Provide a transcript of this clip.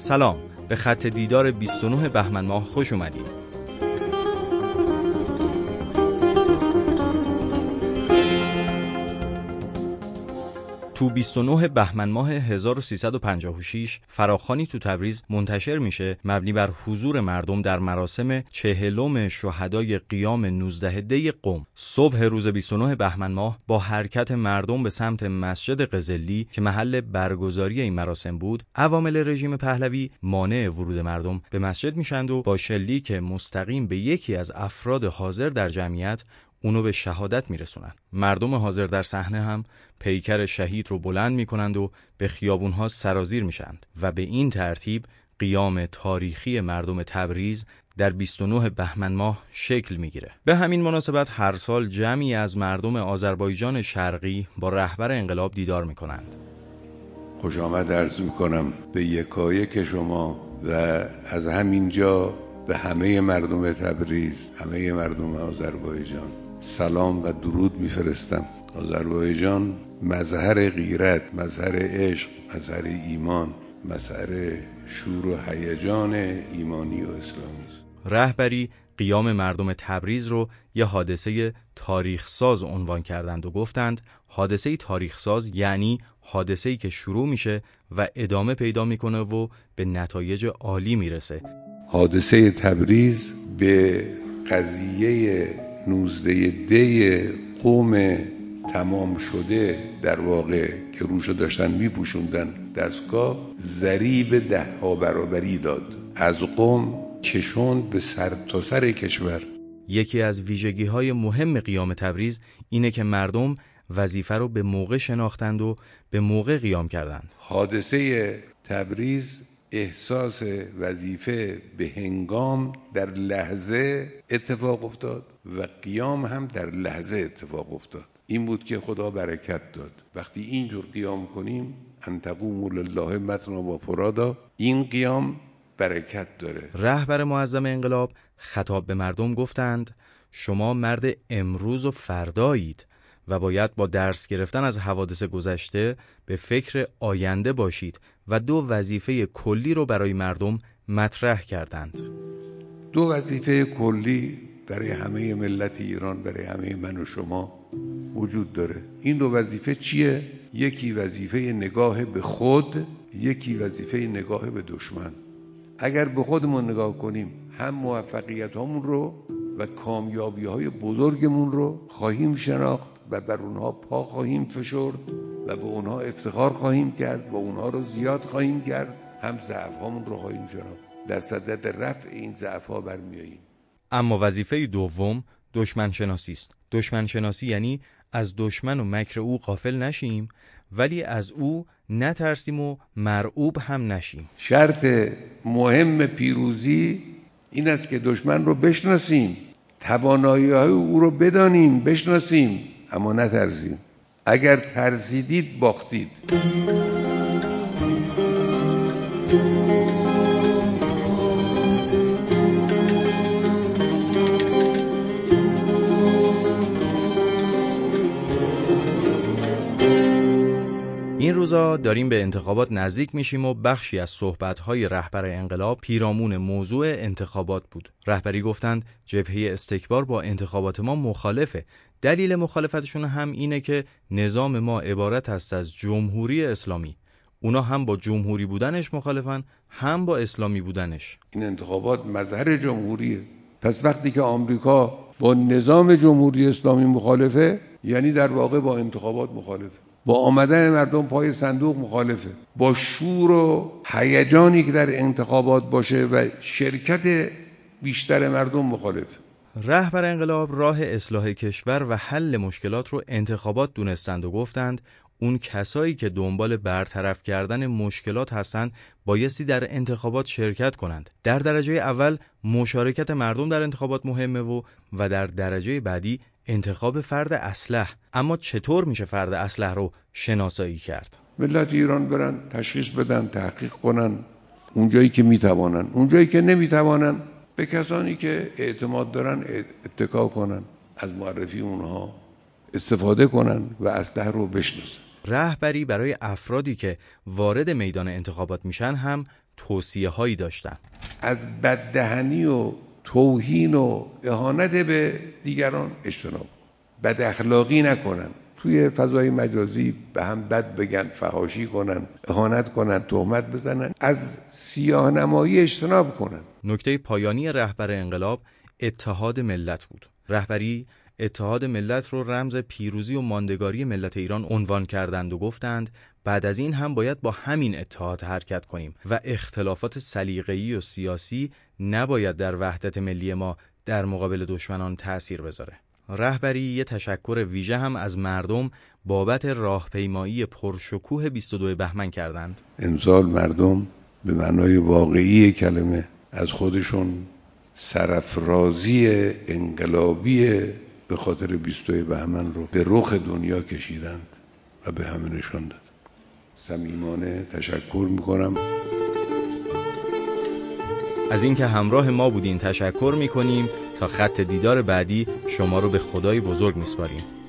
سلام. به خط دیدار 29 بهمن ماه خوش اومدید. تو 29 بهمن ماه 1356 فراخانی تو تبریز منتشر میشه. مبنی بر حضور مردم در مراسم چهلم شهدای قیام 19 دی قم صبح روز 29 بهمن ماه با حرکت مردم به سمت مسجد قزلی که محل برگزاری این مراسم بود عوامل رژیم پهلوی مانع ورود مردم به مسجد میشند و با شلیک مستقیم به یکی از افراد حاضر در جمعیت اونو به شهادت میرسونن مردم حاضر در صحنه هم پیکر شهید رو بلند می‌کنند و به خیابونها سرازیر میشند و به این ترتیب قیام تاریخی مردم تبریز در 29 بهمن ماه شکل می‌گیره. به همین مناسبت هر سال جمعی از مردم آذربایجان شرقی با رهبر انقلاب دیدار می‌کنند. خوش آمد عرض می‌کنم به یکایک شما و از همینجا به همه مردم تبریز همه مردم آذربایجان سلام و درود میفرستم. آذربایجان مظهر غیرت مظهر عشق مظهر ایمان مظهر شور و هیجان ایمانی و اسلامی. است رهبری قیام مردم تبریز رو یه حادثه تاریخ ساز عنوان کردند و گفتند حادثه تاریخ ساز یعنی حادثه‌ای که شروع میشه و ادامه پیدا می‌کنه و به نتایج عالی می‌رسه. حادثه تبریز به قضیه 19 دی قوم تمام شده در واقع که روشو داشتن میپوشوندن دستگاه ضریب ده ها برابری داد. از قوم کشوند به سر تا سر کشور. یکی از ویژگی های مهم قیام تبریز اینه که مردم وظیفه رو به موقع شناختند و به موقع قیام کردند. حادثه تبریز احساس وظیفه به هنگام در لحظه اتفاق افتاد و قیام هم در لحظه اتفاق افتاد. این بود که خدا برکت داد. وقتی اینجور قیام کنیم انتقوم لله متنا و فرادا این قیام برکت داره. رهبر معظم انقلاب خطاب به مردم گفتند شما مرد امروز و فردایید و باید با درس گرفتن از حوادث گذشته به فکر آینده باشید و دو وظیفه کلی رو برای مردم مطرح کردند. دو وظیفه کلی برای همه ملت ایران برای همه من و شما وجود داره. این دو وظیفه چیه؟ یکی وظیفه نگاه به خود یکی وظیفه نگاه به دشمن. اگر به خودمون نگاه کنیم هم موفقیت همون رو و کامیابی های بزرگمون رو خواهیم شناخت و بر اونها پا خواهیم فشرد. و به اونها افتخار خواهیم کرد و اونها رو زیاد خواهیم کرد. هم ضعف هامون رو خواهیم شناخت. در صدد رفع این ضعف ها برمیاییم. اما وظیفه دوم دشمن شناسی است. دشمن شناسی یعنی از دشمن و مکر او غافل نشیم ولی از او نترسیم و مرعوب هم نشیم. شرط مهم پیروزی این است که دشمن رو بشناسیم. توانایی های او رو بدانیم بشناسیم اما نترسیم. اگر ترسیدید باختید. این روزا داریم به انتخابات نزدیک میشیم و بخشی از صحبت‌های رهبر انقلاب پیرامون موضوع انتخابات بود. رهبری گفتند جبهه استکبار با انتخابات ما مخالفه. دلیل مخالفتشون هم اینه که نظام ما عبارت است از جمهوری اسلامی. اونا هم با جمهوری بودنش مخالفن هم با اسلامی بودنش. این انتخابات مظهر جمهوریه. پس وقتی که آمریکا با نظام جمهوری اسلامی مخالفه یعنی در واقع با انتخابات مخالفه. با آمدن مردم پای صندوق مخالفه با شور و هیجانی که در انتخابات باشه و شرکت بیشتر مردم مخالفه رهبر انقلاب راه اصلاح کشور و حل مشکلات رو انتخابات دونستند و گفتند اون کسایی که دنبال برطرف کردن مشکلات هستند بایستی در انتخابات شرکت کنند. در درجه اول مشارکت مردم در انتخابات مهمه و و در درجه بعدی انتخاب فرد اسلح. اما چطور میشه فرد اسلح رو شناسایی کرد؟ ملت ایران برن تشخیص بدن تحقیق کنن. اونجایی که می‌توانن. اونجایی که نمی‌توانن. به کسانی که اعتماد دارن اتکا کنن. از معرفی اونها استفاده کنن و اسلحه رو بشناسن. رهبری برای افرادی که وارد میدان انتخابات میشن هم توصیه هایی داشتن. از بددهنی و توهین و اهانت به دیگران اجتناب بد اخلاقی نکنن. توی فضای مجازی به هم بد بگن فهاشی کنن اهانت کنن تهمت بزنن از سیاه نمایی اجتناب کنن. نکته پایانی رهبر انقلاب اتحاد ملت بود. رهبری اتحاد ملت رو رمز پیروزی و ماندگاری ملت ایران عنوان کردند و گفتند بعد از این هم باید با همین اتحاد حرکت کنیم و اختلافات سلیقه‌ای و سیاسی نباید در وحدت ملی ما در مقابل دشمنان تأثیر بذاره. رهبری یه تشکر ویژه هم از مردم بابت راهپیمایی پرشکوه 22 بهمن کردند. امسال مردم به معنای واقعی کلمه از خودشون سرفرازی انقلابی به خاطر 22 بهمن رو به رخ دنیا کشیدند و به همه نشان داد صمیمانه تشکر می‌کنم از اینکه همراه ما بودین تشکر می‌کنیم تا خط دیدار بعدی شما رو به خدای بزرگ میسپاریم.